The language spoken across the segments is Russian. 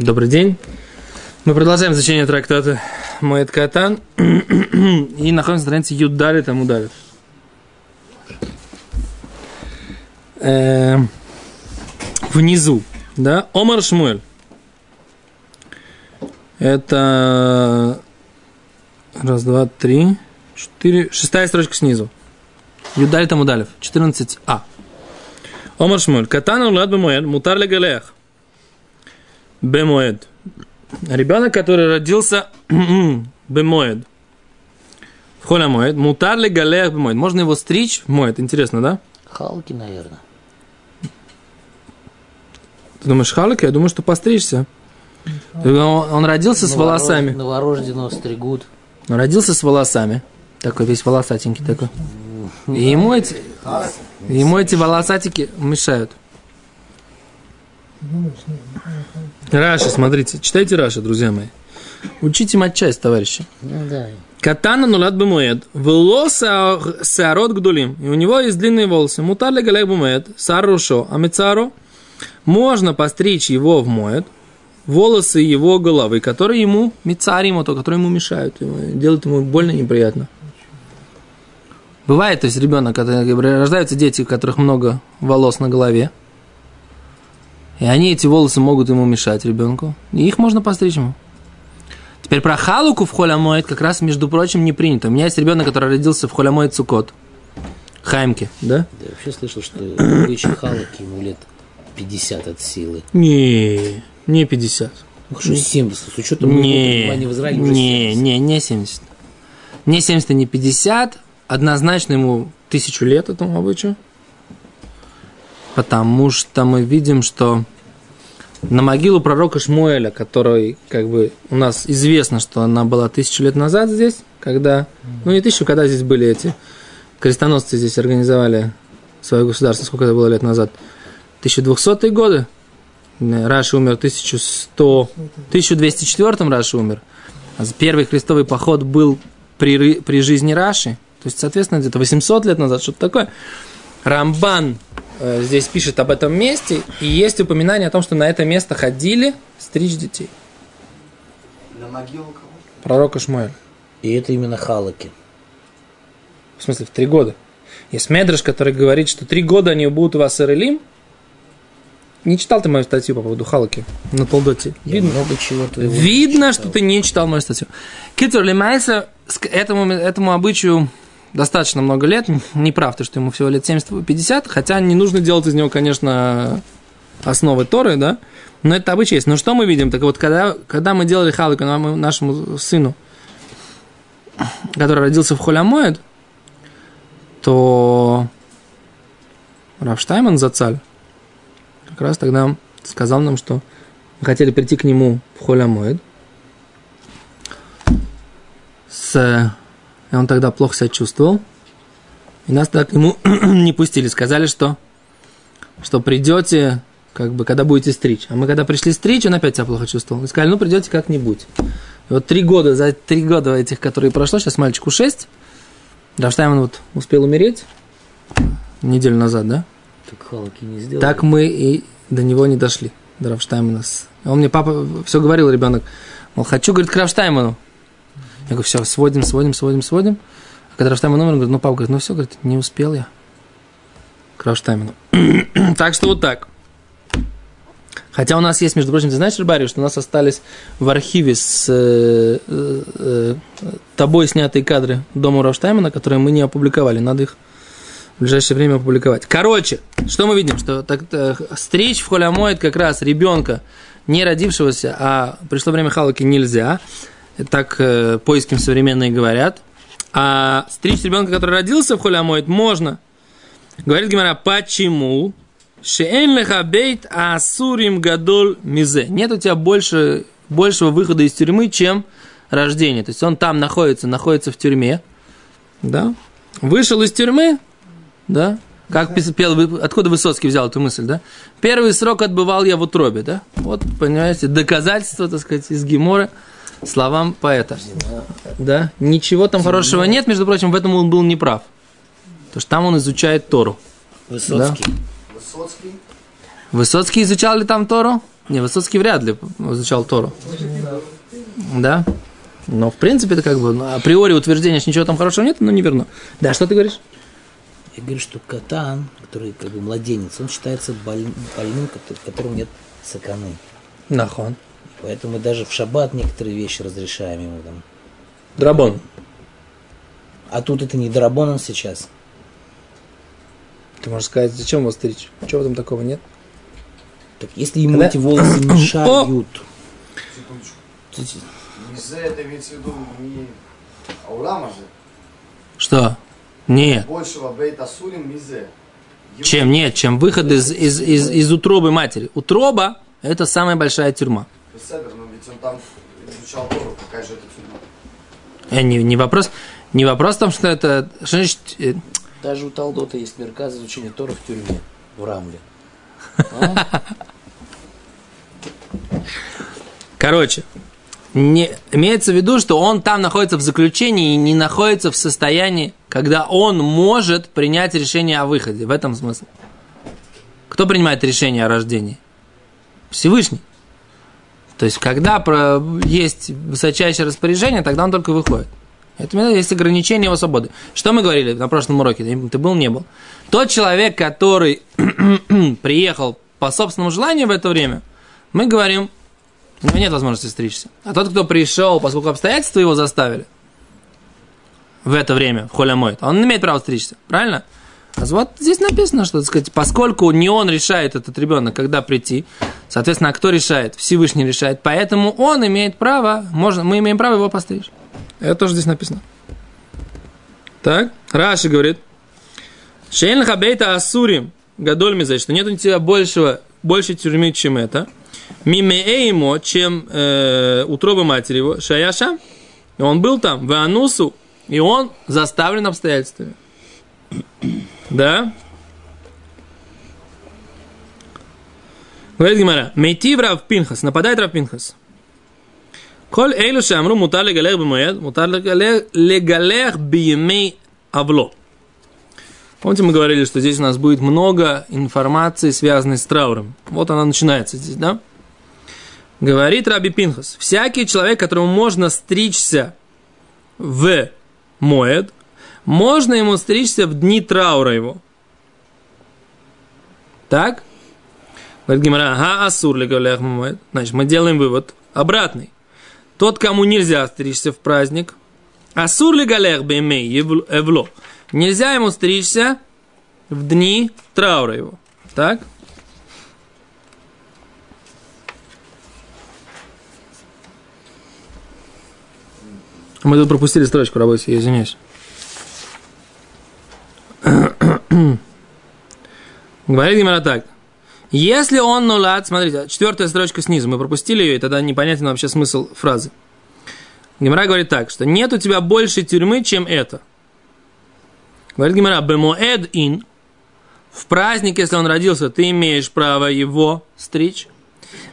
Добрый день. Мы продолжаем изучение трактата Моэт Катан и находимся на странице Юдали там удалит. Э, внизу, да, Омар Шмуэль. Это раз, два, три, четыре, шестая строчка снизу. Юдали там удалив, 14а. Омар Шмуэль. Катан улад мутар легалех. Бемоэд. Ребенок, который родился бемоэд. В холя моэд. Мутар легалех бемоэд. Можно его стричь в моэд. Интересно, да? Халки, наверное. Ты думаешь, халки? Я думаю, что постричься. Он, он родился с волосами. Новорожденного стригут. Он родился с волосами. Такой весь волосатенький такой. И ему эти, ему эти волосатики мешают. Раши, смотрите, читайте Раши, друзья мои. Учите матчасть, товарищи. Ну да. קטן הנולד במועד. ולו שערות גדולים. И у него есть длинные волосы. מותר לגלח במועד. שער ראשו. המצערו. Можно постричь его в מועד. Волосы его головы, которые ему, מצערים אותו, то, которые ему мешают. Делают ему больно неприятно. Бывает, то есть ребенок, когда рождаются дети, у которых много волос на голове, и они, эти волосы, могут ему мешать ребенку. И их можно постричь ему. Теперь про халуку в холямоид как раз, между прочим, не принято. У меня есть ребенок, который родился в холямоид Цукот. Хаймке, да? Я вообще слышал, что обычай халки ему лет 50 от силы. Не, не 50. Ну, хорошо, 70, с учетом Не, пребывания в Израиле уже не, 70. не, не 70. Не 70 и не 50. Однозначно ему тысячу лет этому обычаю. Потому что мы видим, что на могилу пророка Шмуэля, который, как бы, у нас известно, что она была тысячу лет назад здесь, когда, ну не тысячу, когда здесь были эти крестоносцы здесь организовали свое государство, сколько это было лет назад? 1200-е годы. Раши умер в 1100, 1204 Раши умер. А Первый крестовый поход был при, при жизни Раши. То есть, соответственно, где-то 800 лет назад, что-то такое. Рамбан здесь пишет об этом месте, и есть упоминание о том, что на это место ходили стричь детей. На могилу кого? Пророка Шмуэля. И это именно халаки. В смысле, в три года. Есть Медраш, который говорит, что три года они будут у вас Ирелим. Не читал ты мою статью по поводу Халаки на Толдоте? Я Видно? много чего Видно, читал. что ты не читал мою статью. Китер Лемайса, этому, этому обычаю достаточно много лет. Не прав ты, что ему всего лет 70-50, хотя не нужно делать из него, конечно, основы Торы, да? Но это обычай есть. Но что мы видим? Так вот, когда, когда мы делали халаку нам- нашему сыну, который родился в Холямоид, то Рафштайман Зацаль как раз тогда сказал нам, что мы хотели прийти к нему в Холямоид. С... И он тогда плохо себя чувствовал. И нас тогда к нему не пустили. Сказали, что, что придете, как бы, когда будете стричь. А мы когда пришли стричь, он опять себя плохо чувствовал. И сказали, ну, придете как-нибудь. И вот три года, за три года этих, которые прошло, сейчас мальчику шесть, Рафштайман вот успел умереть неделю назад, да? Так халаки не сделали. Так мы и до него не дошли, до Рафштаймана. Он мне, папа, все говорил, ребенок, мол, хочу, говорит, к Рафштайману. Я говорю, все, сводим, сводим, сводим, сводим. А когда Рафштайман умер, он говорит, ну, папа, говорит, ну все, говорит, не успел я к Рафштайману. так что вот так. Хотя у нас есть, между прочим, ты знаешь, Рыбари, что у нас остались в архиве с э, э, э, тобой снятые кадры дома Рафштаймана, которые мы не опубликовали. Надо их в ближайшее время опубликовать. Короче, что мы видим? Что так, э, стричь в холямоид как раз ребенка, не родившегося, а пришло время халаки нельзя. Так э, поиским современные говорят. А стричь ребенка, который родился в холямоид, можно. Говорит Гимара, почему? Шеэн леха бейт асурим гадол мизе. Нет у тебя больше, большего выхода из тюрьмы, чем рождение. То есть он там находится, находится в тюрьме. Да? Вышел из тюрьмы, да? Как пел, откуда Высоцкий взял эту мысль, да? Первый срок отбывал я в утробе, да? Вот, понимаете, доказательство, так сказать, из Гемора словам поэта. Да? Ничего там хорошего нет, между прочим, в этом он был неправ. Потому что там он изучает Тору. Высоцкий. Высоцкий. Высоцкий изучал ли там Тору? Не, Высоцкий вряд ли изучал Тору. Да? Но, в принципе, это как бы, ну, априори утверждение, что ничего там хорошего нет, но не верно. Да, что ты говоришь? Я говорю, что катан, который как бы младенец, он считается боль- больным, кото- в котором нет саканы. Нахон. Поэтому мы даже в шаббат некоторые вещи разрешаем ему там. Драбон. А тут это не драбоном сейчас. Ты можешь сказать, зачем его стричь? Чего там такого нет? Так если ему Когда- эти волосы мешают, Секундочку. то- Мизе это имеется в виду не Аулама же. Что? Нет. Большего бейта сурим мизе. Чем нет, чем выход из, из, из, из утробы матери. Утроба – это самая большая тюрьма. Беседер, но ведь он там изучал Тору, какая же это тюрьма. Э, Не, не, вопрос, не вопрос в том, что это... Что значит, э, даже у Талдота есть мерказ изучения Тора в тюрьме, в Рамле. А? Короче, не, имеется в виду, что он там находится в заключении и не находится в состоянии, когда он может принять решение о выходе. В этом смысл. Кто принимает решение о рождении? Всевышний. То есть, когда есть высочайшее распоряжение, тогда он только выходит. Это есть ограничение его свободы. Что мы говорили на прошлом уроке? Ты был, не был. Тот человек, который приехал по собственному желанию в это время, мы говорим, у него нет возможности стричься. А тот, кто пришел, поскольку обстоятельства его заставили в это время, в холе моет, он имеет права стричься. Правильно? А вот здесь написано, что, так сказать, поскольку не он решает, этот ребенок, когда прийти, соответственно, а кто решает? Всевышний решает. Поэтому он имеет право, можно, мы имеем право его постричь. Это тоже здесь написано. Так, Раши говорит, Шейн хабейта асурим, гадоль мизей, что нет у тебя большего, больше тюрьмы, чем это. Мимеэймо, чем э, утроба матери его, Шаяша, и он был там, в Анусу, и он заставлен обстоятельствами. Да? Говорит Гимара, Мейтив Рав Пинхас, нападает Рав Пинхас. Коль эйлю шамру мутар легалех бимоед, мутар легалех биемей авло. Помните, мы говорили, что здесь у нас будет много информации, связанной с трауром. Вот она начинается здесь, да? Говорит Раби Пинхас, всякий человек, которому можно стричься в моед, можно ему стричься в дни траура его. Так? Говорит Гимара, ага, асур. Значит, мы делаем вывод обратный. Тот, кому нельзя стричься в праздник, асур ли галех беймей эвло. Нельзя ему стричься в дни траура его. Так? Мы тут пропустили строчку рабочую, я извиняюсь. Говорит Гимара так. Если он нулат, смотрите, четвертая строчка снизу, мы пропустили ее, и тогда непонятен вообще смысл фразы. Гимара говорит так, что нет у тебя больше тюрьмы, чем это. Говорит Гимара, бемоэд ин, в праздник, если он родился, ты имеешь право его стричь.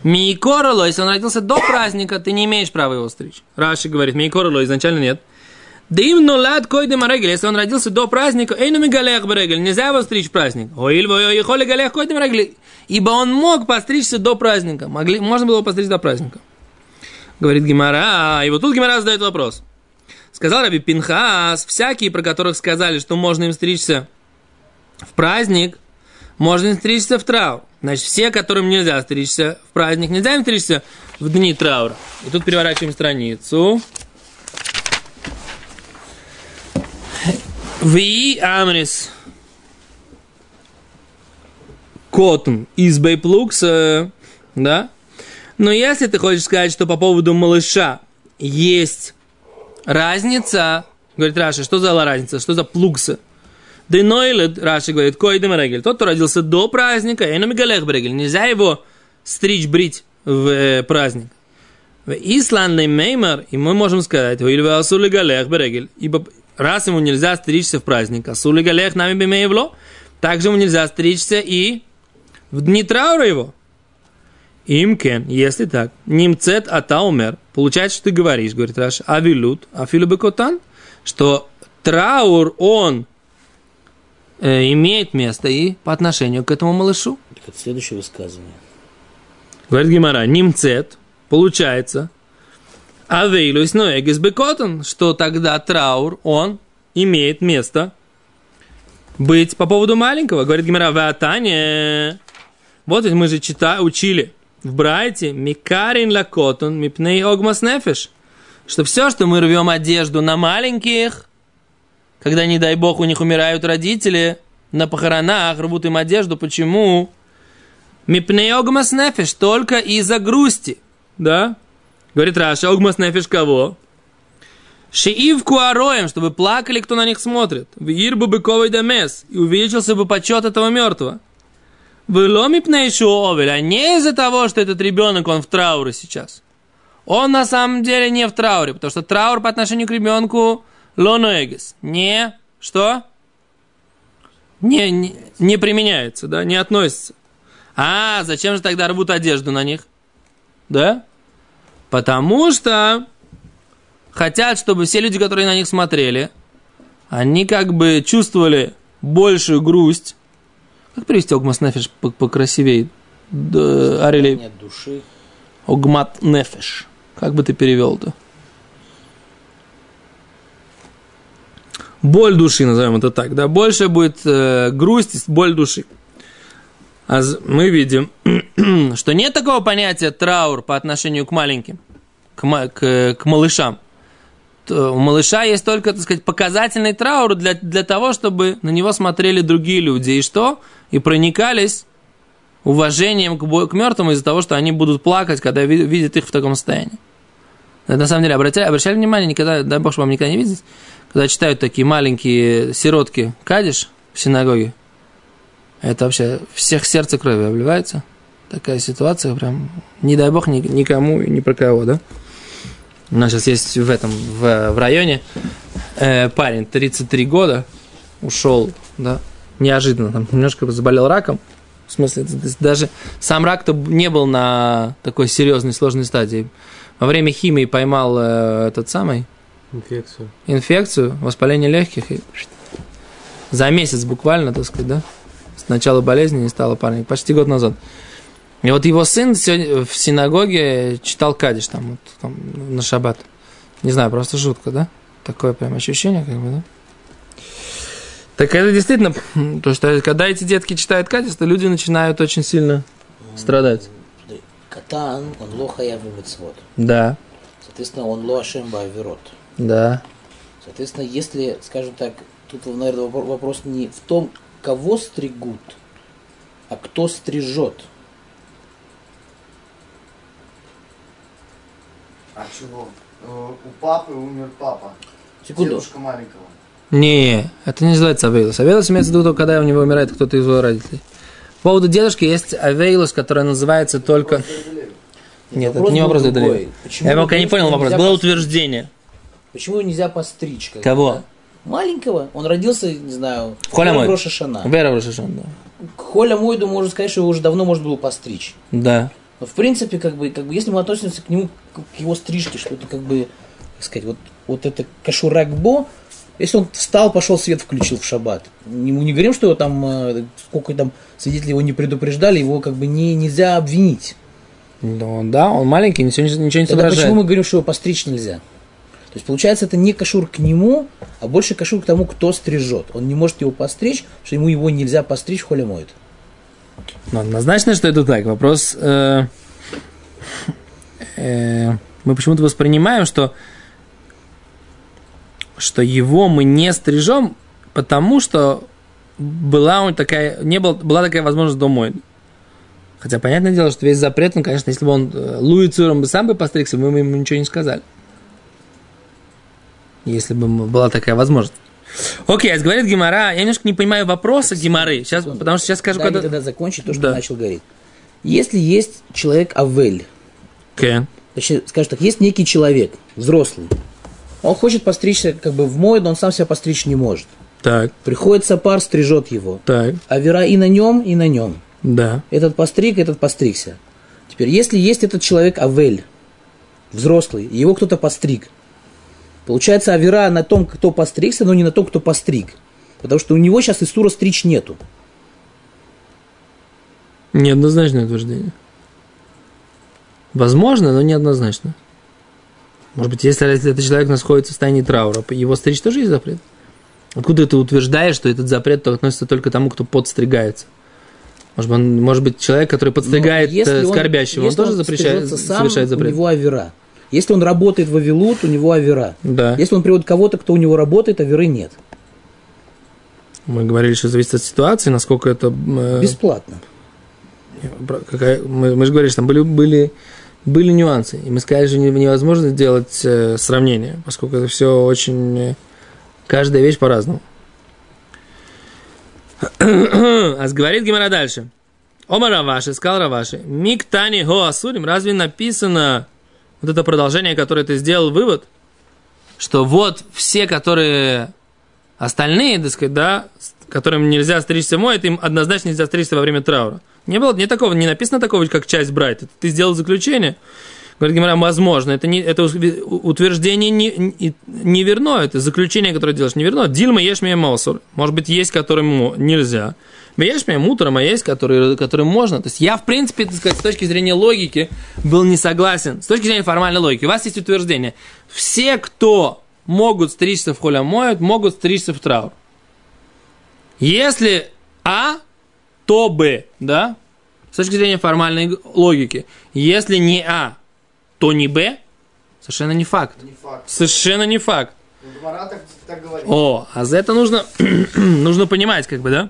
Мейкороло, если он родился до праздника, ты не имеешь права его стричь. Раши говорит, Мейкороло изначально нет. Да им нулад койдем регель, если он родился до праздника, эйну мигалех берегель, нельзя его стричь в праздник. Оиль воехоли галех койдем регель, ибо он мог постричься до праздника, могли, можно было его постричь до праздника. Говорит Гимара, и вот тут Гимара задает вопрос. Сказал Раби Пинхас, всякие, про которых сказали, что можно им стричься в праздник, можно им стричься в траур. Значит, все, которым нельзя стричься в праздник, нельзя им стричься в дни траура. И тут переворачиваем страницу. Ви Амрис Котн из Бейплукса, да? Но если ты хочешь сказать, что по поводу малыша есть разница, говорит Раша, что за разница, что за плукса? דנולד, Раши говорит, קודם הרגל. Тот, кто родился до праздника, אינו מגלח ברגל. Нельзя его стричь, брить в э, праздник. ואית לן למימר, и мы можем сказать, דאסור לגלח ברגל, ибо раз ему нельзя стричься в праздник, אסור לגלח נמי בימי אבלו, также ему нельзя стричься и в дни траура его. אם כן, если так, נמצאת אומר, получается, что ты говоришь, говорит Раши, אבילות, אפילו בקטן, что траур, он э, имеет место и по отношению к этому малышу. Так это следующее высказывание. Говорит Гимара, нимцет, получается, авейлус ноэгис бекотон, что тогда траур, он имеет место быть по поводу маленького. Говорит Гимара, ватане. Вот ведь мы же читали, учили в Брайте, микарин лакотон, мипней огмас нефеш, что все, что мы рвем одежду на маленьких, когда, не дай бог, у них умирают родители, на похоронах рвут им одежду, почему? Мипней огмас нефеш, только из-за грусти, да? Говорит Раша, огмас нефеш кого? Шиивку ароем, чтобы плакали, кто на них смотрит. В ирбу быковой дамес. И увеличился бы почет этого мертвого. Выломи пнейшу овель, а не из-за того, что этот ребенок, он в трауре сейчас. Он на самом деле не в трауре, потому что траур по отношению к ребенку лоноэгис. Не, что? Не, не, не применяется, да, не относится. А, зачем же тогда рвут одежду на них? Да? Потому что хотят, чтобы все люди, которые на них смотрели, они как бы чувствовали большую грусть. Как привести Огмас Нефеш покрасивее? Арели... Нет души. Огмат Нефеш. Как бы ты перевел-то? Боль души, назовем это так, да? Больше будет э, грусть, боль души. А мы видим, что нет такого понятия траур по отношению к маленьким, к, к, к малышам у малыша есть только, так сказать, показательный траур для, для того, чтобы на него смотрели другие люди. И что? И проникались уважением к, к мертвым из-за того, что они будут плакать, когда видят их в таком состоянии. На самом деле, обращали, обращали внимание, никогда, дай бог, чтобы вам никогда не видеть, когда читают такие маленькие сиротки кадиш в синагоге, это вообще всех сердце крови обливается. Такая ситуация прям, не дай бог никому и ни про кого, да? У нас сейчас есть в этом, в, в районе э, парень, 33 года, ушел, да, неожиданно, там, немножко заболел раком. В смысле, даже сам рак-то не был на такой серьезной, сложной стадии. Во время химии поймал э, этот самый... Инфекцию. Инфекцию, воспаление легких. И за месяц буквально, так сказать, да? С начала болезни не стало парня. Почти год назад. И вот его сын сегодня в синагоге читал Кадиш там, вот, там на шаббат. Не знаю, просто жутко, да? Такое прям ощущение, как бы, да? Так это действительно, то что когда эти детки читают Кадиш, то люди начинают очень сильно страдать. Катан, он лоха я мецвод. Да. Соответственно, он лоашем баверот. Да. Соответственно, если, скажем так, тут, наверное, вопрос не в том, кого стригут, а кто стрижет. Чего? Э, у папы умер папа. Секунду. Дедушка маленького. Не, это не называется авейлус. Авейлус имеется в виду, когда у него умирает кто-то из его родителей. По поводу дедушки есть авейлус, который называется только... Нет, это не вопрос другой. Я пока не понял вопрос. Было утверждение. Почему нельзя постричь? Как Кого? Да? Маленького. Он родился, не знаю, в Холя. Рошашана. Вера Рошашана, да. Холя Мойду, можно сказать, что его уже давно можно было постричь. Да. Но в принципе, как бы, как бы, если мы относимся к нему, к его стрижке, что это как бы, как сказать, вот, вот это кашуракбо, если он встал, пошел, свет включил в шаббат. Мы не говорим, что его там, э, сколько там свидетелей его не предупреждали, его как бы не, нельзя обвинить. Ну да, он маленький, ничего, ничего не Тогда соображает. почему мы говорим, что его постричь нельзя? То есть, получается, это не кашур к нему, а больше кашур к тому, кто стрижет. Он не может его постричь, что ему его нельзя постричь, холя моет. Ну, однозначно, что это так. Вопрос... Э, э, мы почему-то воспринимаем, что, что его мы не стрижем, потому что была у такая, не было, была такая возможность до мой. Хотя, понятное дело, что весь запрет, ну, конечно, если бы он э, Луи Цуром сам бы постригся, мы бы ему ничего не сказали. Если бы была такая возможность. Окей, okay, говорит Гимара, я немножко не понимаю вопроса Гимары, сейчас, потому что сейчас скажу, когда... тогда закончить то, что Да. начал говорить. Если есть человек Авель, Okay. точнее, скажем так, есть некий человек, взрослый, он хочет постричься как бы в мой, но он сам себя постричь не может. Так, Приходит сапар, стрижет его. так, А вера и на нем, и на нем. да. Этот постриг, этот постригся. Теперь, если есть этот человек Авель, взрослый, его кто-то постриг, получается авера на том, кто постригся, но не на том, кто постриг. Потому что у него сейчас Исура стричь нету. Неоднозначное утверждение. Возможно, но неоднозначно. Может быть, если этот человек находится в состоянии траура, его стричь тоже есть запрет? Откуда ты утверждаешь, что этот запрет относится только тому, кто подстригается? Может, он, может быть, человек, который подстригает если он- скорбящего, он, если тоже запрещает, стрижется сам, совершает У запрет? него авера. Если он работает в авилут, у него авера. Да. Если он приводит кого-то, кто у него работает, аверы нет. Мы говорили, что зависит от ситуации, насколько это... э, Бесплатно. какая- мы, мы же говорили, что там были, были, были нюансы. И мы сказали, что не- невозможно сделать э, сравнение, поскольку это все очень... э, каждая вещь по-разному. А говорит Гимара дальше. Ома Раваши, сказал Раваши, Мик Тани Го Асурим, разве написано вот это продолжение, которое ты сделал вывод, что вот все, которые остальные, так сказать, да, которым нельзя стричься моет, им однозначно нельзя стричься во время траура. Не было, не такого, не написано такого, как часть брать. Это ты сделал заключение. Говорит Гимара, возможно, это, не, это утверждение не, не, верно, это заключение, которое делаешь, не верно. Дильма ешь мне. Может быть, есть, которым нельзя. Мне утром, а есть, которые, которым можно. То есть я, в принципе, так сказать, с точки зрения логики был не согласен. С точки зрения формальной логики. У вас есть утверждение. Все, кто могут стричься в холя моют, могут стричься в траур. Если А, то Б, да? С точки зрения формальной логики. Если не А, то не Б, совершенно не факт. Не факт. Совершенно не факт. Ну, так, так. О, а за это нужно, нужно понимать, как бы, да?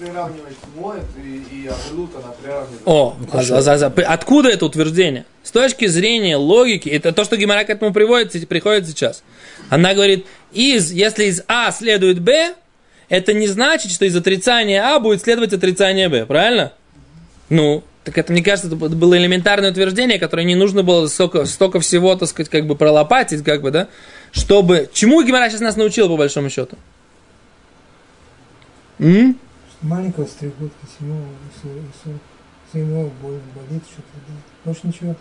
Приравнивает моет и, и она приравнивает. О, а за- за- откуда это утверждение? С точки зрения логики, это то, что Гимара к этому приводит, приходит сейчас. Она говорит, из, если из А следует Б, это не значит, что из отрицания А будет следовать отрицание Б, правильно? Ну, так это, мне кажется, это было элементарное утверждение, которое не нужно было столько, столько всего, так сказать, как бы пролопатить, как бы, да, чтобы... Чему Гимара сейчас нас научила, по большому счету? М? Маленького стригут, седьмого, седьмого болит, болит, что-то, да. Больше ничего.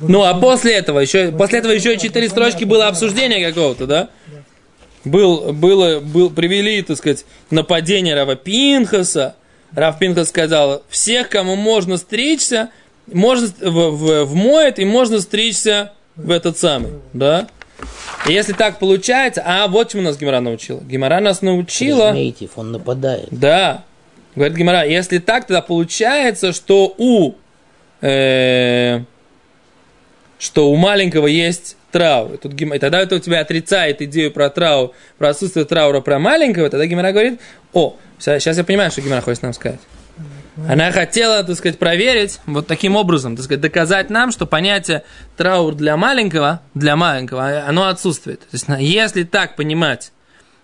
Ну, а после этого еще, после этого еще четыре строчки было обсуждение какого-то, да? Был, было, был, привели, так сказать, нападение Рава Пинхаса. Рав Пинхас сказал, всех, кому можно стричься, можно в, в, в моет и можно стричься в этот самый, да? И если так получается, а вот чему нас Гимара научила. Гимара нас научила... Наитив, он нападает. Да. Говорит Гимара, если так, тогда получается, что у э, что у маленького есть траур. Тут, Гим- и тогда это у тебя отрицает идею про траур, про отсутствие траура про маленького. Тогда Гимара говорит, о, сейчас я понимаю, что Гимара хочет нам сказать. Она хотела, так сказать, проверить вот таким образом, так сказать, доказать нам, что понятие траур для маленького, для маленького, оно отсутствует. То есть, если так понимать,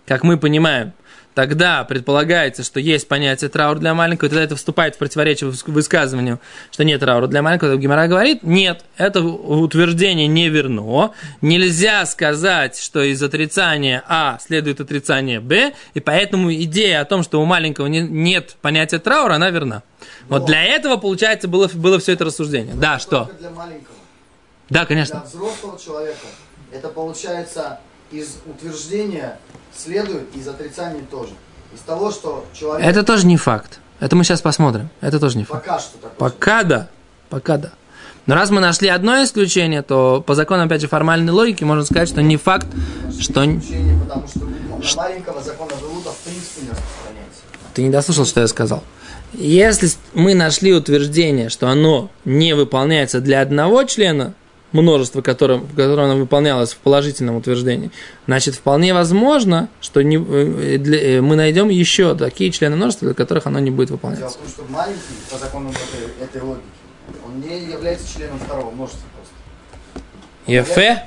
как мы понимаем, тогда предполагается, что есть понятие траур для маленького, и тогда это вступает в противоречие выс- высказыванию, что нет траура для маленького. Гимара говорит, нет, это утверждение не верно. Нельзя сказать, что из отрицания А следует отрицание Б, и поэтому идея о том, что у маленького не- нет понятия траура, она верна. Вот для этого, получается, было, было все это рассуждение. Да, что? Для маленького. Да, Для конечно. взрослого человека это получается из утверждения следует, из отрицания тоже. Из того, что человек Это тоже не факт. Это мы сейчас посмотрим. Это тоже не факт. пока что такой. Пока да. Пока да. Но раз мы нашли одно исключение, то по закону, опять же, формальной логики можно сказать, что не факт, что... н- Исключение, потому что на маленького закона Велута в принципе не распространяется. Ты не дослушал, что я сказал. Если мы нашли утверждение, что оно не выполняется для одного члена, множество, которым, которое оно выполнялось в положительном утверждении, значит, вполне возможно, что не, э, для- э, мы найдем еще такие члены множества, для которых оно не будет Дело выполняться. в том, что маленький, по законам этой, этой логики, он не является членом второго множества просто. Ефе?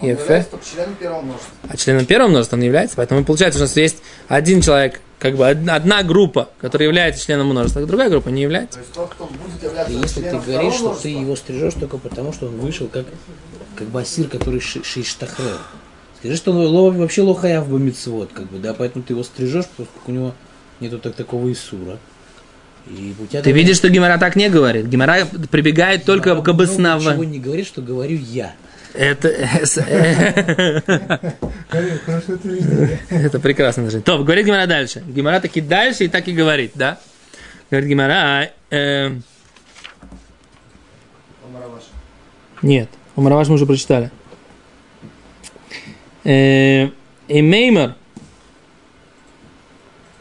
Только членом множества. А членом первого множества он не является. Поэтому получается, что у нас есть один человек, как бы од- одна группа, которая является членом множества, а другая группа не является. То есть тот, кто будет являться И если ты говоришь, что ты его стрижешь только потому, что он вышел как, как басир, который ши- шиштахрер. Скажи, что он вообще лохаяв бы мицвод, как бы, да, поэтому ты его стрижешь, поскольку у него нету так, такого Исура. И у тебя Ты видишь, что Гимара так не говорит. Гимара прибегает только Много к обоснованию. Ничего не говорит, что говорю я. Это, это прекрасно. даже. То, говорит Гимара дальше. Гимара таки дальше и так и говорит, да? Говорит Гимара, э, Омараваш. Нет, Омараваш мы уже прочитали. Э, И Меймер.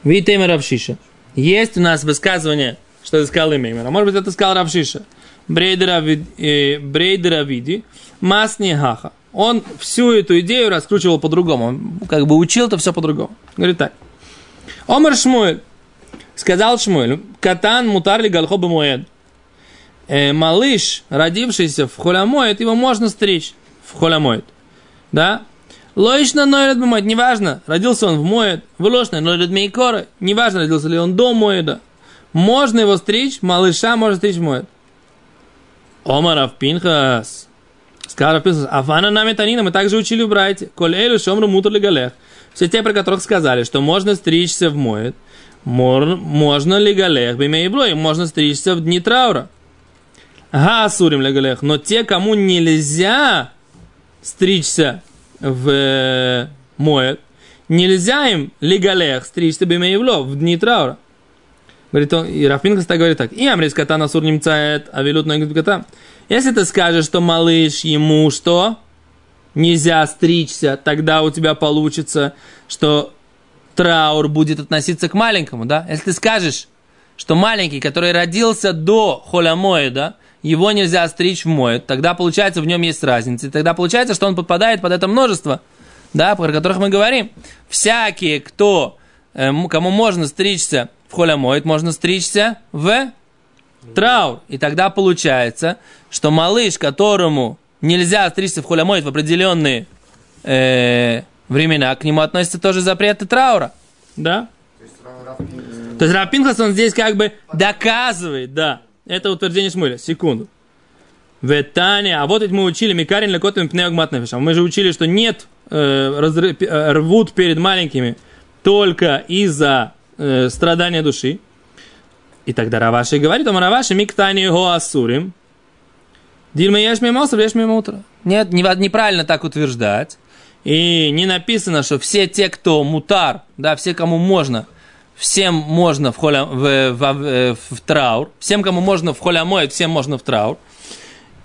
Витеймер Равшиша. Есть у нас высказывание, что это сказал Меймер. А может быть, это сказал Равшиша. Брейдера э, Брейдера Види. Масни Хаха. Он всю эту идею раскручивал по-другому. Он как бы учил это все по-другому. Говорит так. Омар Шмуэль. Сказал Шмуэль. Катан мутарли галхоба муэд. Э, малыш, родившийся в холямоид, его можно стричь в холямоид. Да? Лоишна нойлет бумать, неважно, родился он в моет, вылошна нойлет мейкора, неважно, родился ли он до моеда. Можно его стричь, малыша можно стричь в моет. Омаров Пинхас. Сказал Пинхас, Афана нами танина, мы также учили в Брайте. Коль элю шомру мутр галех. Все те, про которых сказали, что можно стричься в моет, можно ли галех, бимей можно стричься в дни траура. Га сурим легалех. Но те, кому нельзя стричься в э, моет, нельзя им легалех стричься бимеевло в дни траура. Говорит он, и Рафинкас так говорит так. И амрис кота насур немцает, а велют ногит кота. Если ты скажешь, что малыш ему что? Нельзя стричься, тогда у тебя получится, что траур будет относиться к маленькому, да? Если ты скажешь, что маленький, который родился до холямоида, его нельзя стричь в моет, тогда получается в нем есть разница. И тогда получается, что он подпадает под это множество, да, про которых мы говорим. Всякие, кто, э, кому можно стричься в холямоид, можно стричься в траур. И тогда получается, что малыш, которому нельзя стричься в холямоид в определенные э, времена, к нему относятся тоже запреты траура. Да? То есть Рав- Рав Пинкас То есть Рав Пинхас, он здесь как бы доказывает, да. Это утверждение Шмуля. Секунду. Ветане, а вот ведь мы учили Микарин лекотами пнеогматнефишам. Мы же учили, что нет, э, разры- э, рвут перед маленькими только из-за э, страдания души. И тогда Раваши говорит, а Раваши миктани го асурим. Дильма ешь мимо ешь мимо утра. Нет, не- неправильно так утверждать. И не написано, что все те, кто мутар, да, все, кому можно, всем можно в, холя, в, в, в- в траур, всем, кому можно в холямой, всем можно в траур.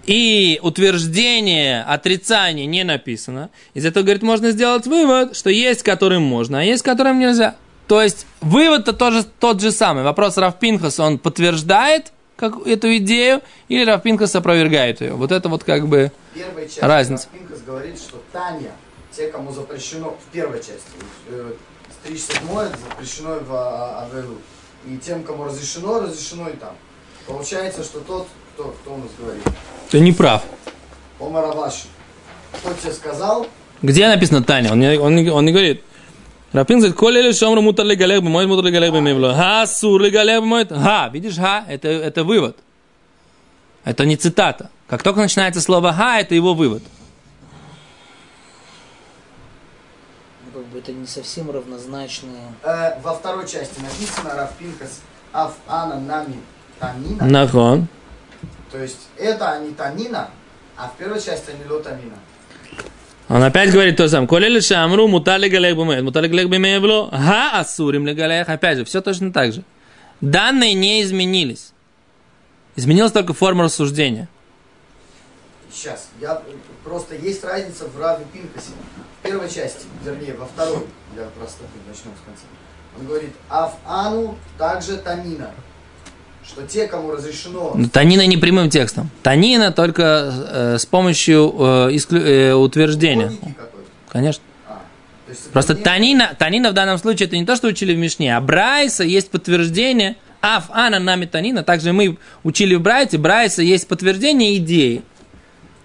И утверждение, отрицание не написано. Из этого, говорит, можно сделать вывод, что есть, которым можно, а есть, которым нельзя. То есть, вывод-то тоже тот же самый. Вопрос Равпинхас, он подтверждает как, эту идею, или Равпинхас опровергает ее. Вот это вот как бы... первой части Разница. Рав Пинкас говорит, что Таня, те, кому запрещено в первой части, э, стричься моет, запрещено в а, Авелу. И тем, кому разрешено, разрешено и там. Получается, что тот, кто, кто у нас говорит, Ты не прав. Омар Аваши, кто тебе сказал, Где написано Таня? Он не, он он не говорит. Рапин говорит, коли или шомру мутар ли галех бимоет, мутар ли галех бимевло. Ха, сур ли галех бимоет. Ха, видишь, ха, это, это вывод. Это не цитата. Как только начинается слово ха, это его вывод. Ну, как бы это не совсем равнозначные. э, во второй части написано Рав Пинкас Аф Ана Нами Танина. Нахон. То есть это они Танина, а в первой части они Лотамина. Он опять говорит то же самое. Коли или шамру мутар ли галех бимоет, мутар ли галех бимевло. Ха, асурим ли галех. Опять же, все точно так же. Данные не изменились. Изменилась только форма рассуждения. Сейчас, я просто есть разница в Раве Пинкасе. В первой части, вернее, во второй, для простоты, начнем с конца. Он говорит, Аф Ану также Танина. Что те, кому разрешено Но Танина не прямым текстом. Танина только э, с помощью э, исклю- э, утверждения. Конечно. А, есть Просто танина, танина в данном случае это не то, что учили в Мишне, а Брайса есть подтверждение. Аф, ана, нами танина. Также мы учили в Брайте. Брайса есть подтверждение идеи.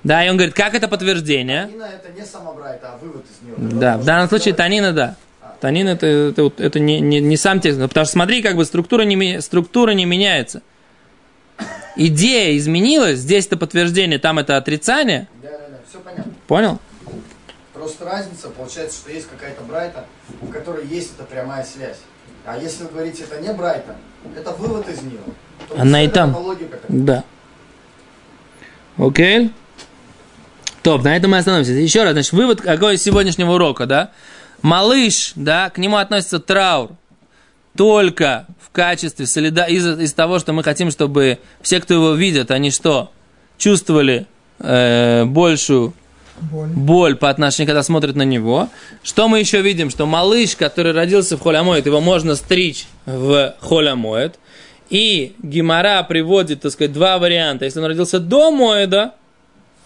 Да, и он говорит, как это подтверждение? Танина это не самобрайта, а вывод из нее. Да, в данном случае танина, да. Танин это, это, это не, не, не сам текст. Потому что смотри, как бы структура не, структура не меняется. Идея изменилась, здесь это подтверждение, там это отрицание. Да, да, да, все понятно. Понял? Просто разница, получается, что есть какая-то Брайта, у которой есть эта прямая связь. А если вы говорите, это не Брайта, это вывод из нее. то Она и там. Да. Окей. Топ, на этом мы остановимся. Еще раз, значит, вывод какой из сегодняшнего урока, да? Малыш, да, к нему относится траур только в качестве солида... из, из того, что мы хотим, чтобы все, кто его видят, они что? чувствовали э, большую Боль. боль по отношению, когда смотрят на него. Что мы еще видим? Что малыш, который родился в холямоид, его можно стричь в холямоид. И Гимара приводит, так сказать, два варианта. Если он родился до моеда,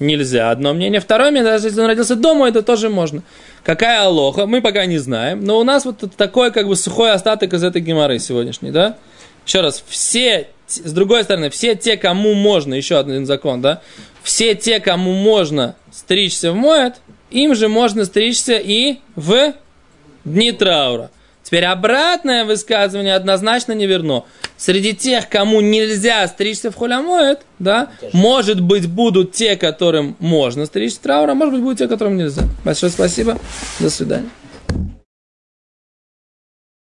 нельзя. Одно мнение. Второе мнение, даже если он родился до моеда, тоже можно. Какая алоха, мы пока не знаем. Но у нас вот такой как бы сухой остаток из этой геморы сегодняшней, да? Еще раз, все, с другой стороны, все те, кому можно, еще один закон, да? Все те, кому можно стричься в моет, им же можно стричься и в дни траура. Теперь обратное высказывание однозначно не верно. Среди тех, кому нельзя стричься в холямоет, да, может быть, будут те, которым можно стричься в траур, а может быть, будут те, которым нельзя. Большое спасибо. До свидания.